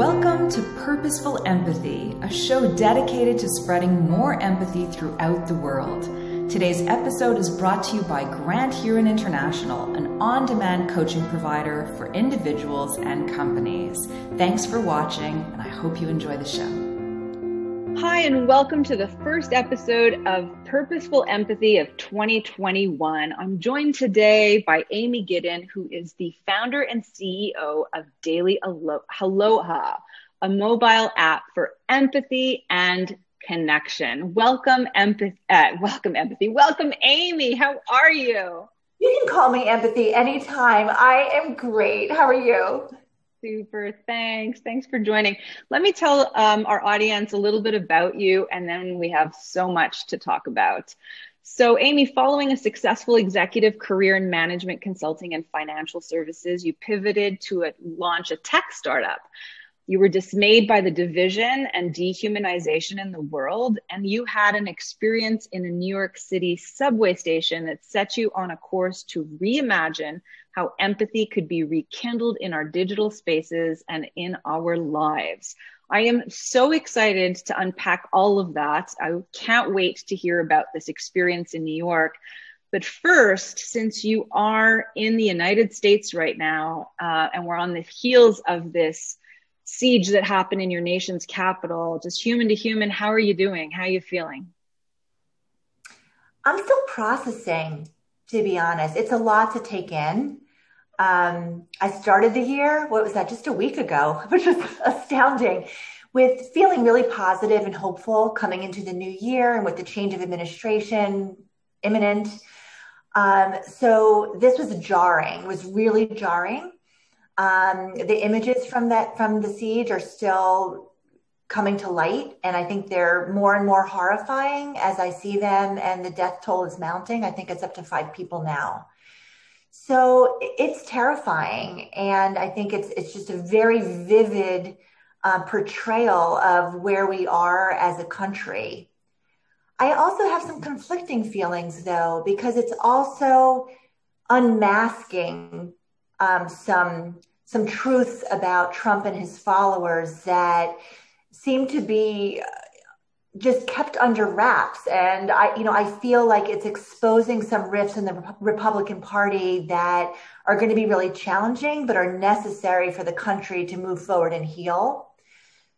Welcome to Purposeful Empathy, a show dedicated to spreading more empathy throughout the world. Today's episode is brought to you by Grant Huron International, an on demand coaching provider for individuals and companies. Thanks for watching, and I hope you enjoy the show. Hi, and welcome to the first episode of Purposeful Empathy of 2021. I'm joined today by Amy Giddon, who is the founder and CEO of Daily Aloha, a mobile app for empathy and connection. Welcome, empathy. Uh, welcome, empathy. Welcome, Amy. How are you? You can call me empathy anytime. I am great. How are you? Super. Thanks. Thanks for joining. Let me tell um, our audience a little bit about you, and then we have so much to talk about. So, Amy, following a successful executive career in management consulting and financial services, you pivoted to a, launch a tech startup. You were dismayed by the division and dehumanization in the world, and you had an experience in a New York City subway station that set you on a course to reimagine how empathy could be rekindled in our digital spaces and in our lives. I am so excited to unpack all of that. I can't wait to hear about this experience in New York. But first, since you are in the United States right now, uh, and we're on the heels of this siege that happened in your nation's capital, just human to human, how are you doing? How are you feeling? I'm still processing, to be honest. It's a lot to take in. Um, I started the year, what was that, just a week ago, which was astounding, with feeling really positive and hopeful coming into the new year and with the change of administration imminent. Um, so this was jarring, was really jarring. Um, the images from that from the siege are still coming to light, and I think they're more and more horrifying as I see them. And the death toll is mounting. I think it's up to five people now. So it's terrifying, and I think it's it's just a very vivid uh, portrayal of where we are as a country. I also have some conflicting feelings though, because it's also unmasking um, some some truths about Trump and his followers that seem to be uh, just kept under wraps. And i you know i feel like it's exposing some rifts in the republican party that are going to be really challenging but are necessary for the country to move forward and heal.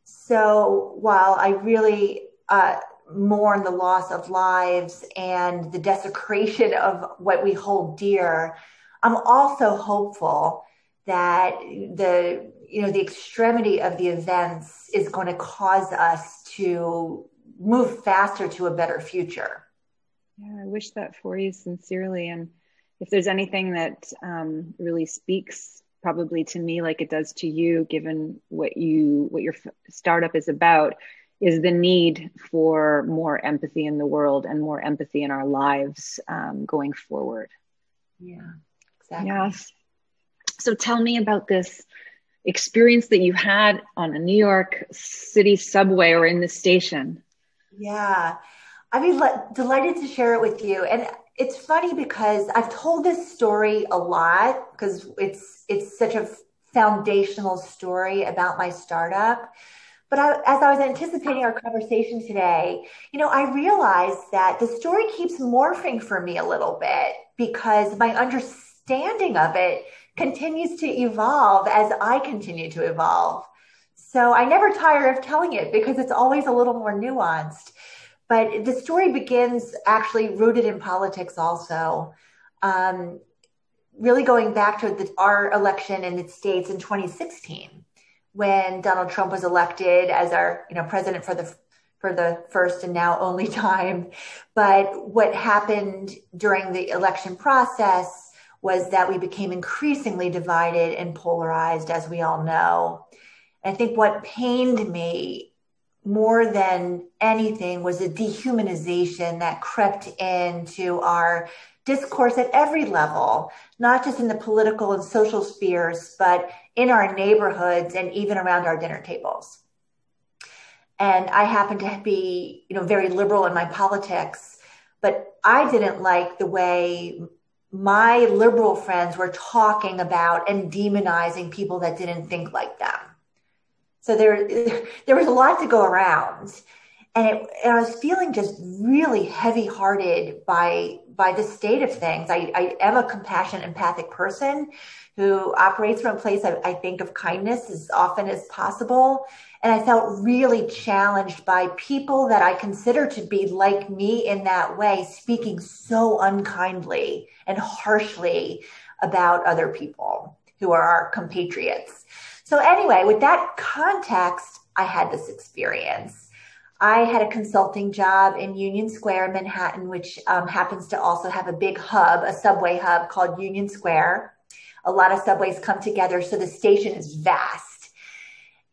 So while i really uh, mourn the loss of lives and the desecration of what we hold dear i'm also hopeful that the you know the extremity of the events is going to cause us to move faster to a better future. Yeah i wish that for you sincerely. And if there's anything that um, really speaks probably to me like it does to you given what you what your startup is about is the need for more empathy in the world and more empathy in our lives um, going forward. Yeah exactly yes so tell me about this experience that you had on a New York City subway or in the station. Yeah, I'd be le- delighted to share it with you. And it's funny because I've told this story a lot because it's it's such a foundational story about my startup. But I, as I was anticipating our conversation today, you know, I realized that the story keeps morphing for me a little bit because my understanding of it continues to evolve as I continue to evolve. So I never tire of telling it because it's always a little more nuanced. But the story begins actually rooted in politics also. Um, really going back to the, our election in the States in 2016 when Donald Trump was elected as our you know president for the for the first and now only time. But what happened during the election process was that we became increasingly divided and polarized, as we all know. And I think what pained me more than anything was the dehumanization that crept into our discourse at every level, not just in the political and social spheres, but in our neighborhoods and even around our dinner tables. And I happen to be, you know, very liberal in my politics, but I didn't like the way my liberal friends were talking about and demonizing people that didn't think like them. So there, there was a lot to go around. And, it, and I was feeling just really heavy hearted by, by the state of things. I, I am a compassionate, empathic person who operates from a place I, I think of kindness as often as possible. And I felt really challenged by people that I consider to be like me in that way, speaking so unkindly and harshly about other people who are our compatriots. So, anyway, with that context, I had this experience. I had a consulting job in Union Square, Manhattan, which um, happens to also have a big hub, a subway hub called Union Square. A lot of subways come together, so the station is vast.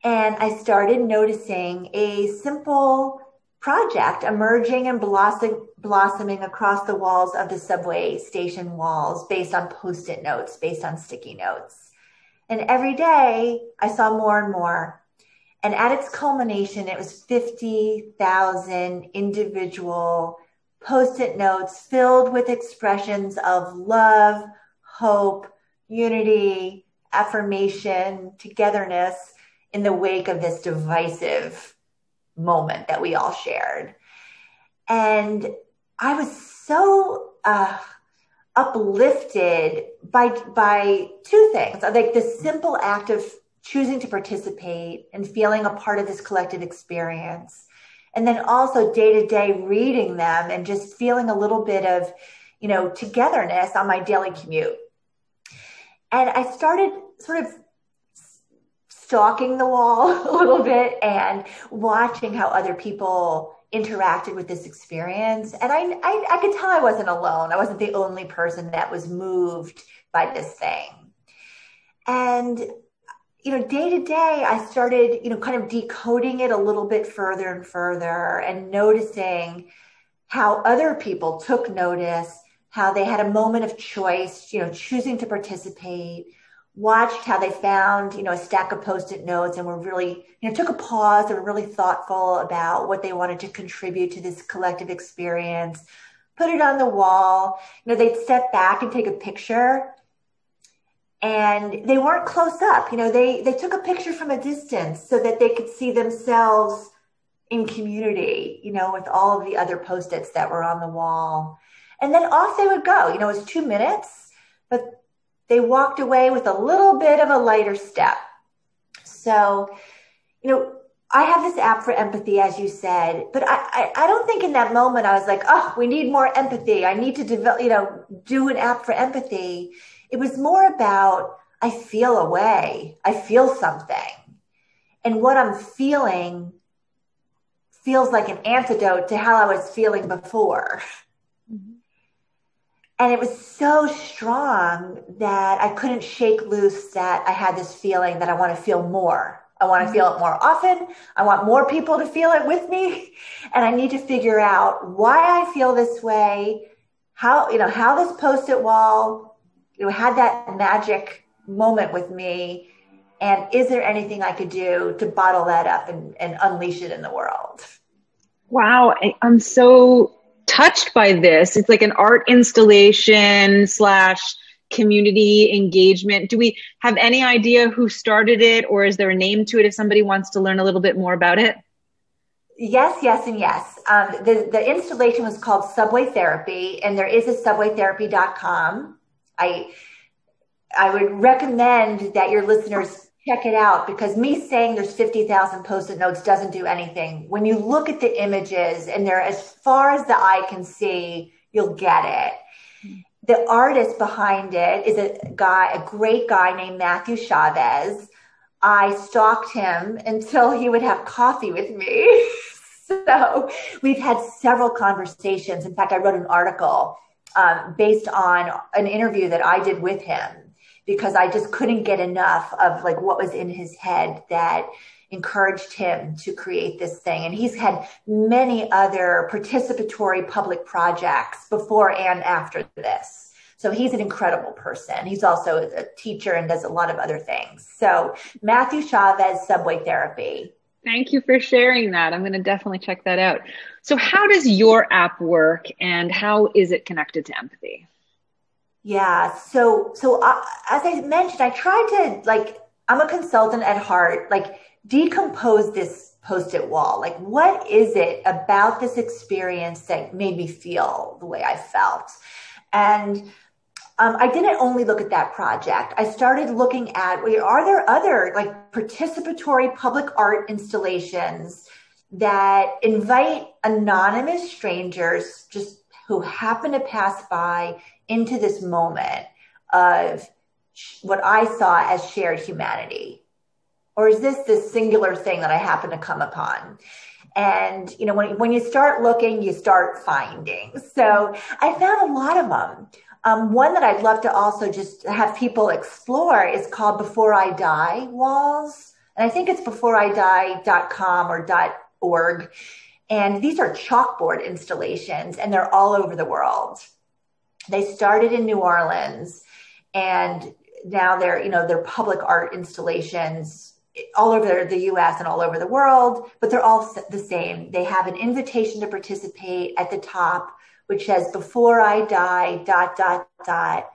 And I started noticing a simple project emerging and blossom, blossoming across the walls of the subway station walls based on post it notes, based on sticky notes. And every day I saw more and more. And at its culmination, it was 50,000 individual post it notes filled with expressions of love, hope, unity, affirmation, togetherness in the wake of this divisive moment that we all shared. And I was so uh, uplifted by by two things. Like the simple act of choosing to participate and feeling a part of this collective experience. And then also day to day reading them and just feeling a little bit of, you know, togetherness on my daily commute. And I started sort of stalking the wall a little bit and watching how other people interacted with this experience. And I, I, I, could tell I wasn't alone. I wasn't the only person that was moved by this thing. And, you know, day to day, I started, you know, kind of decoding it a little bit further and further and noticing how other people took notice, how they had a moment of choice, you know, choosing to participate, watched how they found, you know, a stack of post-it notes and were really, you know, took a pause. and were really thoughtful about what they wanted to contribute to this collective experience, put it on the wall. You know, they'd step back and take a picture and they weren't close up. You know, they, they took a picture from a distance so that they could see themselves in community, you know, with all of the other post-its that were on the wall. And then off they would go. You know, it was two minutes, but they walked away with a little bit of a lighter step. So, you know, I have this app for empathy, as you said, but I, I, I, don't think in that moment I was like, oh, we need more empathy. I need to develop, you know, do an app for empathy. It was more about, I feel a way. I feel something. And what I'm feeling feels like an antidote to how I was feeling before. and it was so strong that I couldn't shake loose that I had this feeling that I want to feel more. I want to mm-hmm. feel it more often. I want more people to feel it with me. And I need to figure out why I feel this way, how, you know, how this post-it wall, you know, had that magic moment with me. And is there anything I could do to bottle that up and, and unleash it in the world? Wow. I'm so touched by this. It's like an art installation slash community engagement. Do we have any idea who started it or is there a name to it if somebody wants to learn a little bit more about it? Yes, yes, and yes. Um, the, the installation was called Subway Therapy, and there is a subwaytherapy.com. I I would recommend that your listeners check it out because me saying there's 50,000 post-it notes doesn't do anything. When you look at the images and they're as far as the eye can see, you'll get it. The artist behind it is a guy, a great guy named Matthew Chavez. I stalked him until he would have coffee with me. so we've had several conversations. In fact, I wrote an article um, based on an interview that I did with him because I just couldn't get enough of like what was in his head that encouraged him to create this thing. And he's had many other participatory public projects before and after this. So he's an incredible person. He's also a teacher and does a lot of other things. So Matthew Chavez, Subway Therapy. Thank you for sharing that. I'm going to definitely check that out. So how does your app work and how is it connected to empathy? Yeah. So, so I, as I mentioned, I tried to like, I'm a consultant at heart. Like, decompose this post it wall. Like, what is it about this experience that made me feel the way I felt? And um, I didn't only look at that project. I started looking at wait, are there other like participatory public art installations that invite anonymous strangers just who happen to pass by into this moment of what I saw as shared humanity? Or is this this singular thing that I happen to come upon? And, you know, when, when you start looking, you start finding. So I found a lot of them. Um, one that I'd love to also just have people explore is called Before I Die Walls. And I think it's beforeidie.com or .org. And these are chalkboard installations and they're all over the world. They started in New Orleans and now they're, you know, they're public art installations all over the US and all over the world, but they're all the same. They have an invitation to participate at the top, which says, before I die, dot, dot, dot.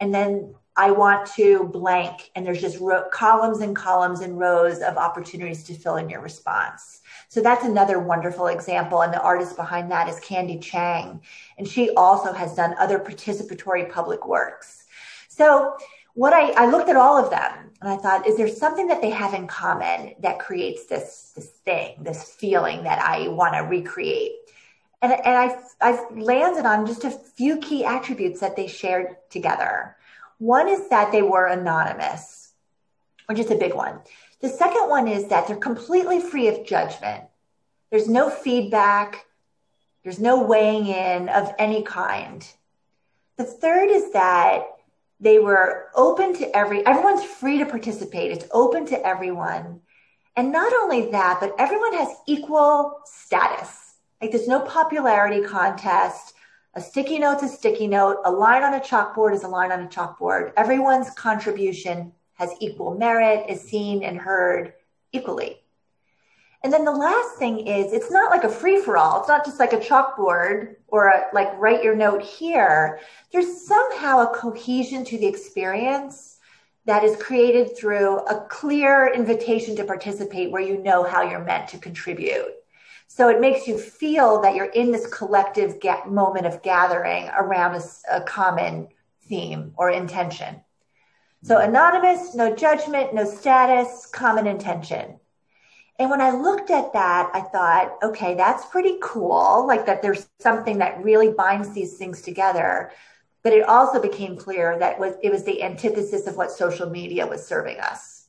And then I want to blank. And there's just columns and columns and rows of opportunities to fill in your response. So that's another wonderful example. And the artist behind that is Candy Chang. And she also has done other participatory public works. So what I, I looked at all of them and I thought, is there something that they have in common that creates this, this thing, this feeling that I want to recreate? And, and I, I landed on just a few key attributes that they shared together. One is that they were anonymous, which is a big one. The second one is that they're completely free of judgment. There's no feedback. There's no weighing in of any kind. The third is that they were open to every, everyone's free to participate. It's open to everyone. And not only that, but everyone has equal status. Like there's no popularity contest. A sticky note's a sticky note. A line on a chalkboard is a line on a chalkboard. Everyone's contribution has equal merit, is seen and heard equally. And then the last thing is it's not like a free for all. It's not just like a chalkboard or a, like write your note here. There's somehow a cohesion to the experience that is created through a clear invitation to participate where you know how you're meant to contribute. So it makes you feel that you're in this collective ga- moment of gathering around a, a common theme or intention. So mm-hmm. anonymous, no judgment, no status, common intention. And when I looked at that, I thought, okay, that's pretty cool. Like that there's something that really binds these things together. But it also became clear that it was the antithesis of what social media was serving us,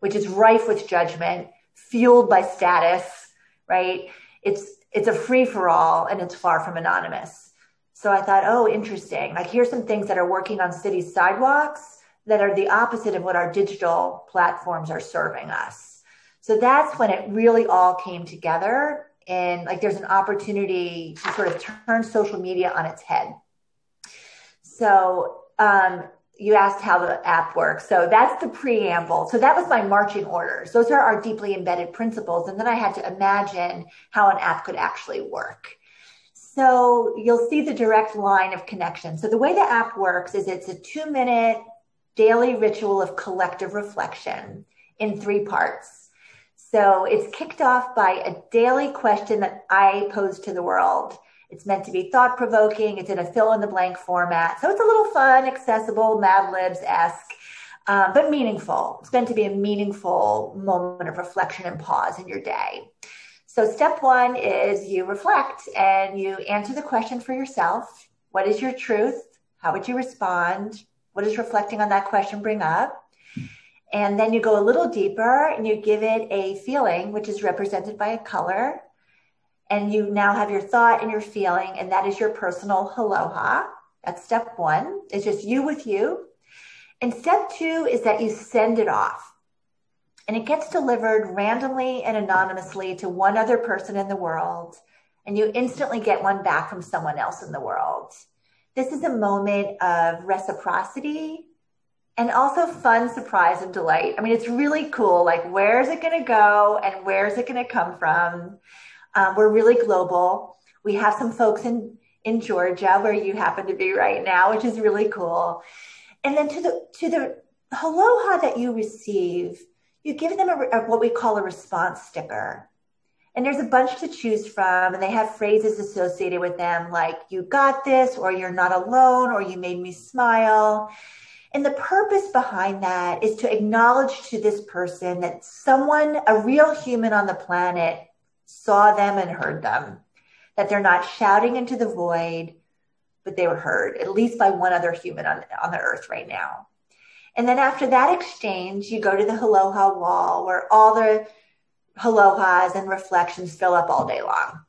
which is rife with judgment, fueled by status, right? It's, it's a free for all and it's far from anonymous. So I thought, oh, interesting. Like here's some things that are working on city sidewalks that are the opposite of what our digital platforms are serving us. So that's when it really all came together. And like there's an opportunity to sort of turn social media on its head. So um, you asked how the app works. So that's the preamble. So that was my marching orders. Those are our deeply embedded principles. And then I had to imagine how an app could actually work. So you'll see the direct line of connection. So the way the app works is it's a two minute daily ritual of collective reflection in three parts. So it's kicked off by a daily question that I pose to the world. It's meant to be thought provoking. It's in a fill in the blank format. So it's a little fun, accessible, Mad Libs esque, uh, but meaningful. It's meant to be a meaningful moment of reflection and pause in your day. So step one is you reflect and you answer the question for yourself. What is your truth? How would you respond? What does reflecting on that question bring up? And then you go a little deeper and you give it a feeling, which is represented by a color. And you now have your thought and your feeling, and that is your personal aloha. That's step one. It's just you with you. And step two is that you send it off. And it gets delivered randomly and anonymously to one other person in the world. And you instantly get one back from someone else in the world. This is a moment of reciprocity and also fun surprise and delight. I mean, it's really cool. Like, where is it going to go and where is it going to come from? Um, we're really global. We have some folks in, in Georgia where you happen to be right now, which is really cool. And then to the, to the aloha that you receive, you give them a, a, what we call a response sticker. And there's a bunch to choose from, and they have phrases associated with them like, you got this, or you're not alone, or you made me smile. And the purpose behind that is to acknowledge to this person that someone, a real human on the planet, saw them and heard them, that they're not shouting into the void, but they were heard, at least by one other human on, on the earth right now. And then after that exchange, you go to the Aloha wall where all the Alohas and reflections fill up all day long.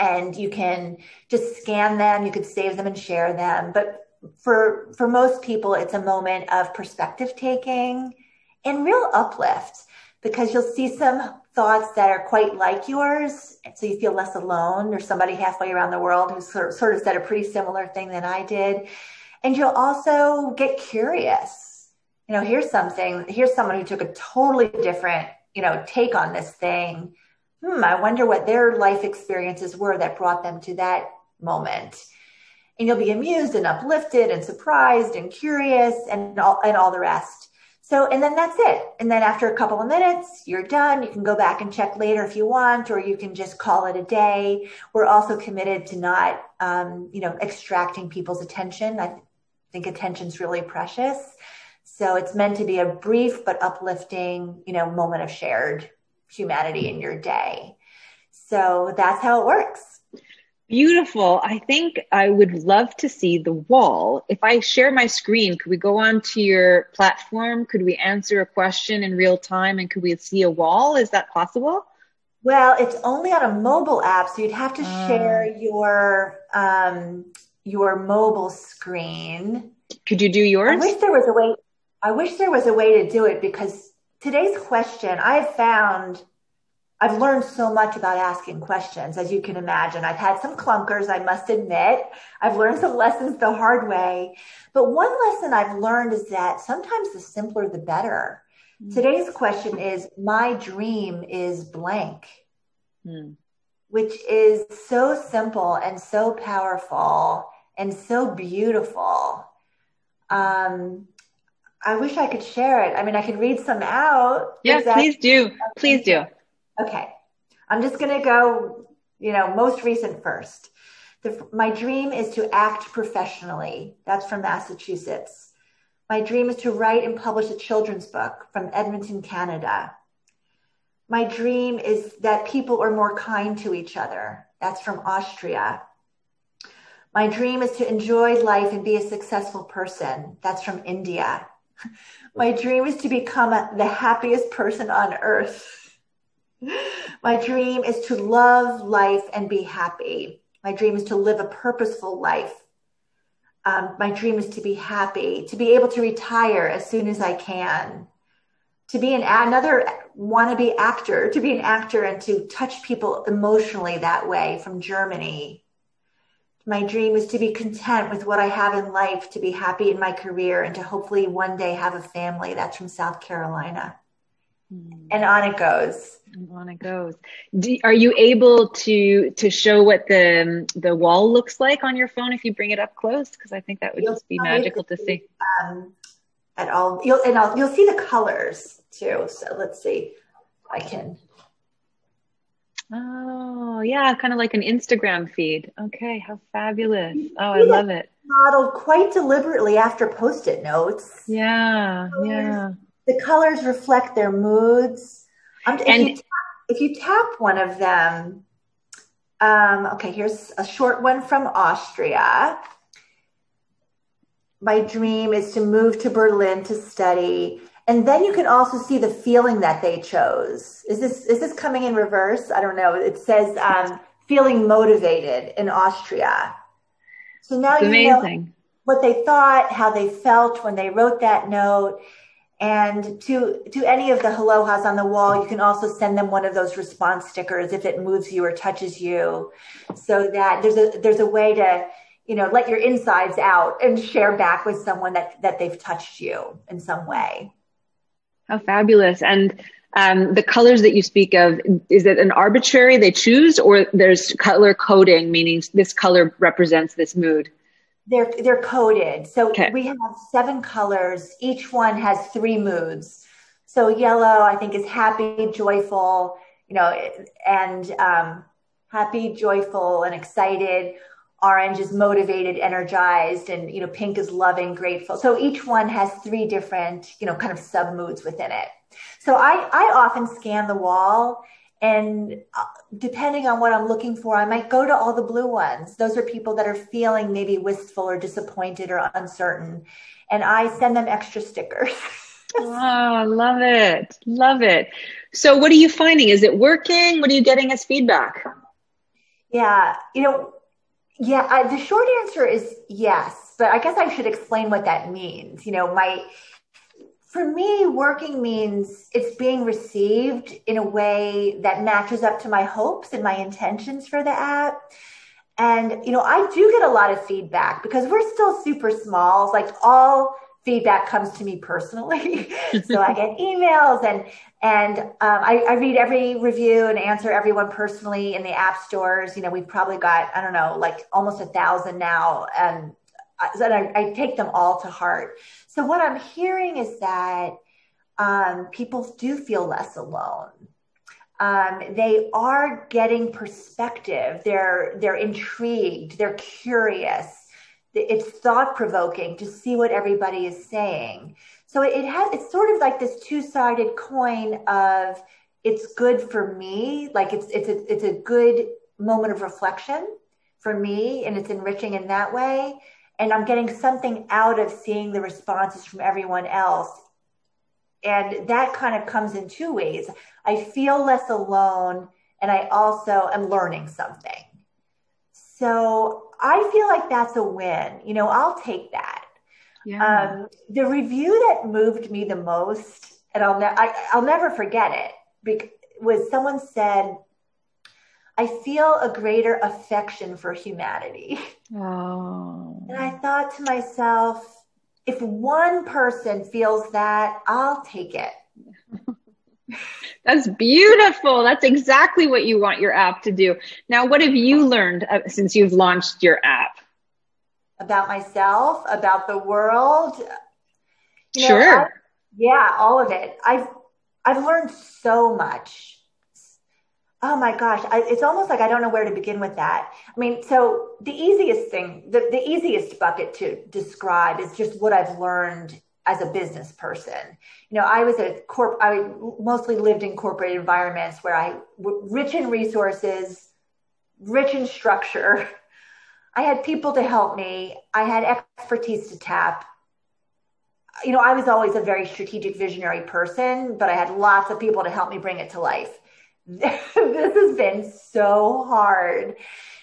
And you can just scan them, you could save them and share them. But for for most people, it's a moment of perspective taking and real uplift because you'll see some thoughts that are quite like yours. So you feel less alone. There's somebody halfway around the world who sort of, sort of said a pretty similar thing than I did. And you'll also get curious you know, here's something, here's someone who took a totally different, you know, take on this thing. Hmm, I wonder what their life experiences were that brought them to that moment. And you'll be amused and uplifted and surprised and curious and all, and all the rest. So, and then that's it. And then after a couple of minutes, you're done. You can go back and check later if you want, or you can just call it a day. We're also committed to not, um, you know, extracting people's attention. I think attention's really precious. So it's meant to be a brief but uplifting, you know, moment of shared humanity in your day. So that's how it works. Beautiful. I think I would love to see the wall. If I share my screen, could we go on to your platform? Could we answer a question in real time and could we see a wall? Is that possible? Well, it's only on a mobile app, so you'd have to uh, share your um, your mobile screen. Could you do yours? I wish there was a way. I wish there was a way to do it because today's question, I've found, I've learned so much about asking questions, as you can imagine. I've had some clunkers, I must admit. I've learned some lessons the hard way. But one lesson I've learned is that sometimes the simpler the better. Mm. Today's question is My dream is blank, mm. which is so simple and so powerful and so beautiful. Um, I wish I could share it. I mean, I can read some out. Yeah, please do. Please do. Okay. I'm just going to go, you know, most recent first. The, my dream is to act professionally. That's from Massachusetts. My dream is to write and publish a children's book from Edmonton, Canada. My dream is that people are more kind to each other. That's from Austria. My dream is to enjoy life and be a successful person. That's from India. My dream is to become a, the happiest person on earth. My dream is to love life and be happy. My dream is to live a purposeful life. Um, my dream is to be happy, to be able to retire as soon as I can, to be an another wannabe actor, to be an actor and to touch people emotionally that way from Germany, my dream is to be content with what I have in life, to be happy in my career, and to hopefully one day have a family. That's from South Carolina. Mm. And on it goes. And on it goes. Do, are you able to to show what the the wall looks like on your phone if you bring it up close? Because I think that would you'll just be magical to see. Um, at all, you'll and I'll, you'll see the colors too. So let's see. I can Oh, yeah, kind of like an Instagram feed. Okay, how fabulous. Oh, I love it. Modeled quite deliberately after post it notes. Yeah, colors, yeah. The colors reflect their moods. Um, if, and, you tap, if you tap one of them, um, okay, here's a short one from Austria. My dream is to move to Berlin to study and then you can also see the feeling that they chose. Is this is this coming in reverse? I don't know. It says um, feeling motivated in Austria. So now it's you amazing. know what they thought, how they felt when they wrote that note. And to to any of the alohas on the wall, you can also send them one of those response stickers if it moves you or touches you, so that there's a there's a way to you know let your insides out and share back with someone that that they've touched you in some way. How fabulous. And um, the colors that you speak of, is it an arbitrary they choose or there's color coding, meaning this color represents this mood? They're they're coded. So okay. we have seven colors. Each one has three moods. So yellow, I think, is happy, joyful, you know, and um, happy, joyful, and excited. Orange is motivated, energized, and you know, pink is loving, grateful. So each one has three different, you know, kind of sub moods within it. So I I often scan the wall and uh, depending on what I'm looking for, I might go to all the blue ones. Those are people that are feeling maybe wistful or disappointed or uncertain. And I send them extra stickers. oh, love it. Love it. So, what are you finding? Is it working? What are you getting as feedback? Yeah, you know, yeah, I, the short answer is yes, but I guess I should explain what that means. You know, my for me, working means it's being received in a way that matches up to my hopes and my intentions for the app. And, you know, I do get a lot of feedback because we're still super small. It's like all feedback comes to me personally. so I get emails and, and um, I, I read every review and answer everyone personally in the app stores. You know, we've probably got, I don't know, like almost a thousand now. And I, I take them all to heart. So what I'm hearing is that um, people do feel less alone. Um, they are getting perspective. They're they're intrigued. They're curious. It's thought provoking to see what everybody is saying. So it, has. It's sort of like this two sided coin of it's good for me. Like it's it's a, it's a good moment of reflection for me, and it's enriching in that way and I'm getting something out of seeing the responses from everyone else. And that kind of comes in two ways. I feel less alone, and I also am learning something. So I feel like that's a win. You know, I'll take that. Yeah. Um, the review that moved me the most, and I'll, ne- I, will never forget it, was someone said, I feel a greater affection for humanity. Oh. And I thought to myself, if one person feels that, I'll take it. That's beautiful. That's exactly what you want your app to do. Now, what have you learned uh, since you've launched your app? About myself, about the world. You know, sure. I, yeah, all of it. I've I've learned so much Oh my gosh, I, it's almost like I don't know where to begin with that. I mean, so the easiest thing, the, the easiest bucket to describe is just what I've learned as a business person. You know, I was a corp, I mostly lived in corporate environments where I, rich in resources, rich in structure. I had people to help me. I had expertise to tap. You know, I was always a very strategic visionary person, but I had lots of people to help me bring it to life. this has been so hard.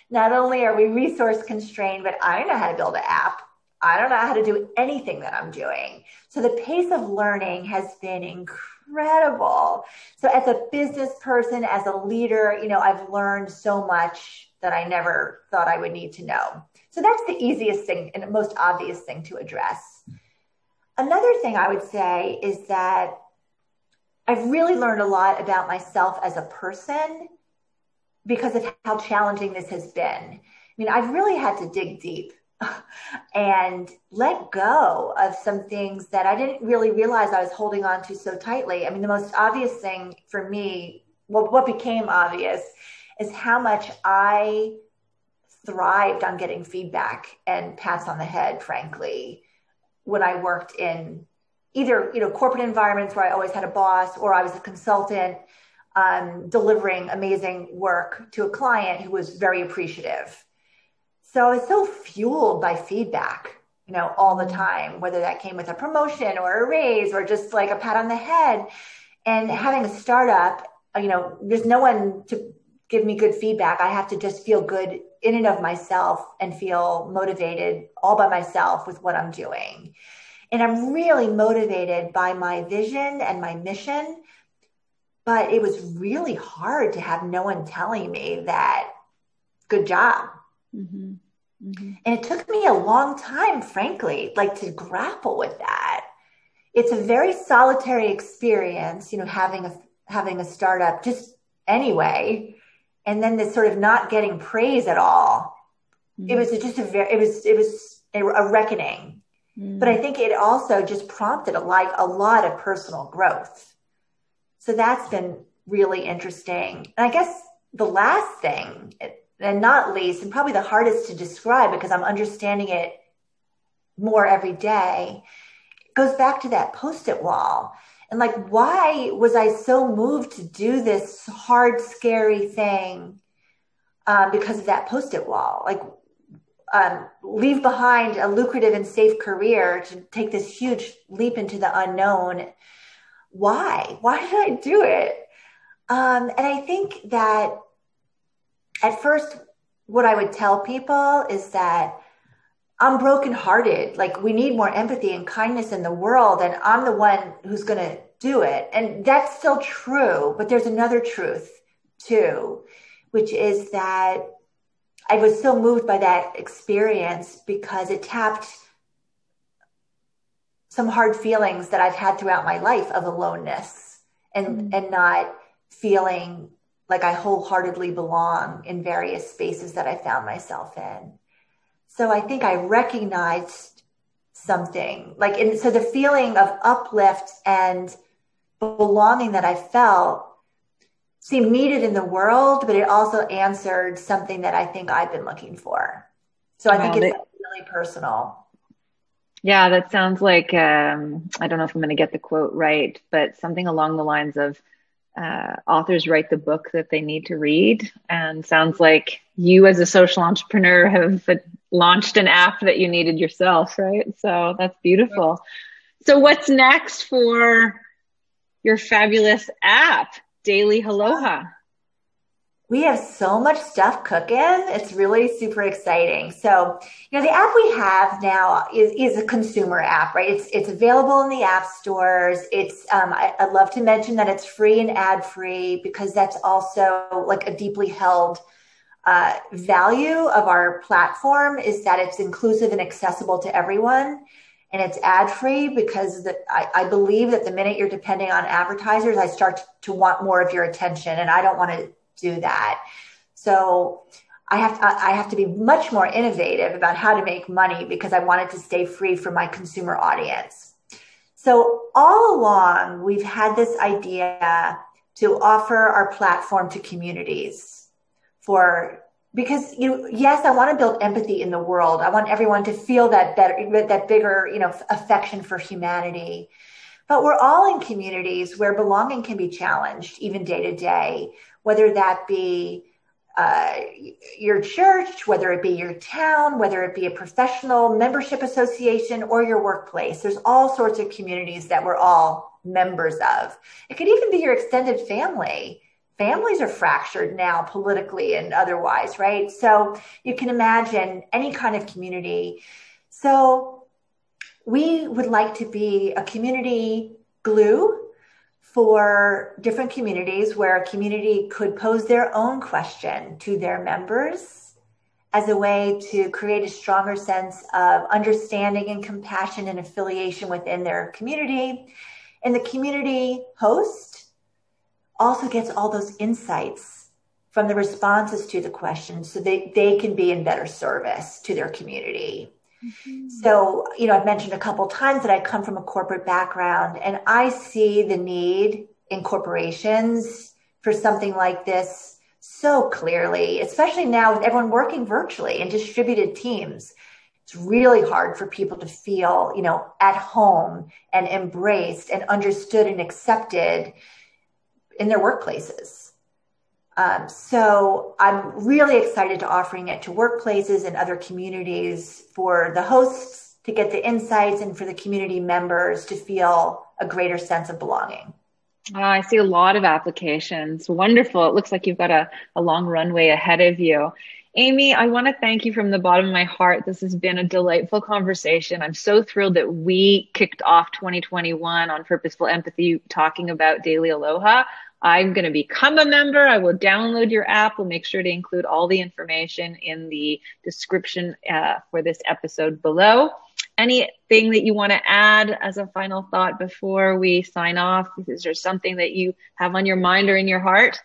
Not only are we resource constrained, but I don't know how to build an app. I don't know how to do anything that I'm doing. So the pace of learning has been incredible. So as a business person, as a leader, you know, I've learned so much that I never thought I would need to know. So that's the easiest thing and most obvious thing to address. Another thing I would say is that I've really learned a lot about myself as a person because of how challenging this has been. I mean, I've really had to dig deep and let go of some things that I didn't really realize I was holding on to so tightly. I mean, the most obvious thing for me, well, what became obvious is how much I thrived on getting feedback and pats on the head, frankly, when I worked in either you know corporate environments where I always had a boss or I was a consultant um, delivering amazing work to a client who was very appreciative. So I was so fueled by feedback, you know, all the time, whether that came with a promotion or a raise or just like a pat on the head. And having a startup, you know, there's no one to give me good feedback. I have to just feel good in and of myself and feel motivated all by myself with what I'm doing. And I'm really motivated by my vision and my mission. But it was really hard to have no one telling me that, good job. Mm-hmm. Mm-hmm. And it took me a long time, frankly, like to grapple with that. It's a very solitary experience, you know, having a having a startup just anyway, and then this sort of not getting praise at all. Mm-hmm. It was just a very it was it was a reckoning. Mm. But I think it also just prompted a, like a lot of personal growth. So that's been really interesting. And I guess the last thing, and not least, and probably the hardest to describe because I'm understanding it more every day, goes back to that post it wall. And like, why was I so moved to do this hard, scary thing uh, because of that post it wall? Like, um, leave behind a lucrative and safe career to take this huge leap into the unknown. Why? Why did I do it? Um, and I think that at first, what I would tell people is that I'm brokenhearted. Like we need more empathy and kindness in the world, and I'm the one who's going to do it. And that's still true, but there's another truth too, which is that I was so moved by that experience because it tapped some hard feelings that I've had throughout my life of aloneness and mm-hmm. and not feeling like I wholeheartedly belong in various spaces that I found myself in. So I think I recognized something like, and so the feeling of uplift and belonging that I felt seemed needed in the world, but it also answered something that I think I've been looking for. So I think it's really personal. Yeah, that sounds like um, I don't know if I'm going to get the quote right, but something along the lines of uh, authors write the book that they need to read. And sounds like you, as a social entrepreneur, have launched an app that you needed yourself, right? So that's beautiful. So, what's next for your fabulous app, Daily Aloha? we have so much stuff cooking. It's really super exciting. So, you know, the app we have now is, is a consumer app, right? It's, it's available in the app stores. It's, um, I, would love to mention that it's free and ad free because that's also like a deeply held uh, value of our platform is that it's inclusive and accessible to everyone. And it's ad free because the, I, I believe that the minute you're depending on advertisers, I start to want more of your attention and I don't want to do that. So I have to, I have to be much more innovative about how to make money because I wanted to stay free for my consumer audience. So all along, we've had this idea to offer our platform to communities for because you know, yes, I want to build empathy in the world. I want everyone to feel that better, that bigger, you know, affection for humanity. But we're all in communities where belonging can be challenged, even day to day, whether that be uh, your church, whether it be your town, whether it be a professional membership association or your workplace. There's all sorts of communities that we're all members of. It could even be your extended family. Families are fractured now politically and otherwise, right? So you can imagine any kind of community. So we would like to be a community glue for different communities where a community could pose their own question to their members as a way to create a stronger sense of understanding and compassion and affiliation within their community. And the community host also gets all those insights from the responses to the questions so they, they can be in better service to their community. Mm-hmm. So, you know, I've mentioned a couple times that I come from a corporate background and I see the need in corporations for something like this so clearly, especially now with everyone working virtually in distributed teams. It's really hard for people to feel, you know, at home and embraced and understood and accepted in their workplaces. Um, so I'm really excited to offering it to workplaces and other communities for the hosts to get the insights and for the community members to feel a greater sense of belonging. Oh, I see a lot of applications. Wonderful. It looks like you've got a, a long runway ahead of you. Amy, I want to thank you from the bottom of my heart. This has been a delightful conversation. I'm so thrilled that we kicked off 2021 on Purposeful Empathy talking about Daily Aloha. I'm going to become a member. I will download your app. We'll make sure to include all the information in the description uh, for this episode below. Anything that you want to add as a final thought before we sign off? Is there something that you have on your mind or in your heart?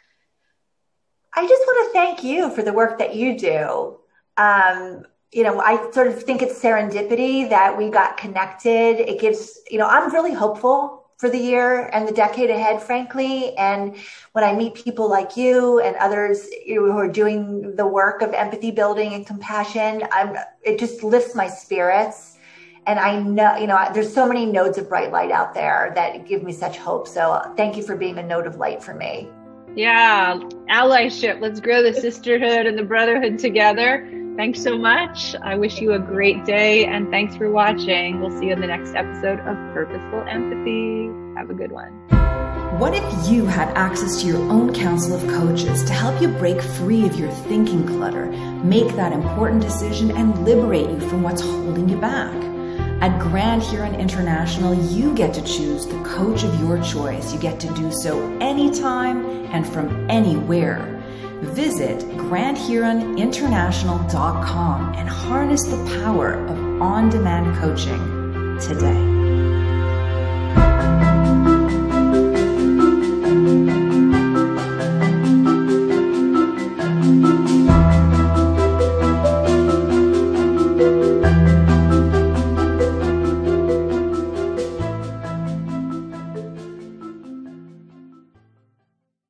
I just want to thank you for the work that you do. Um, you know, I sort of think it's serendipity that we got connected. It gives, you know, I'm really hopeful for the year and the decade ahead, frankly. And when I meet people like you and others who are doing the work of empathy building and compassion, I'm, it just lifts my spirits. And I know, you know, there's so many nodes of bright light out there that give me such hope. So thank you for being a node of light for me. Yeah, allyship. Let's grow the sisterhood and the brotherhood together. Thanks so much. I wish you a great day and thanks for watching. We'll see you in the next episode of Purposeful Empathy. Have a good one. What if you had access to your own council of coaches to help you break free of your thinking clutter, make that important decision, and liberate you from what's holding you back? At Grand Huron International, you get to choose the coach of your choice. You get to do so anytime and from anywhere. Visit GrandHuronInternational.com and harness the power of on demand coaching today.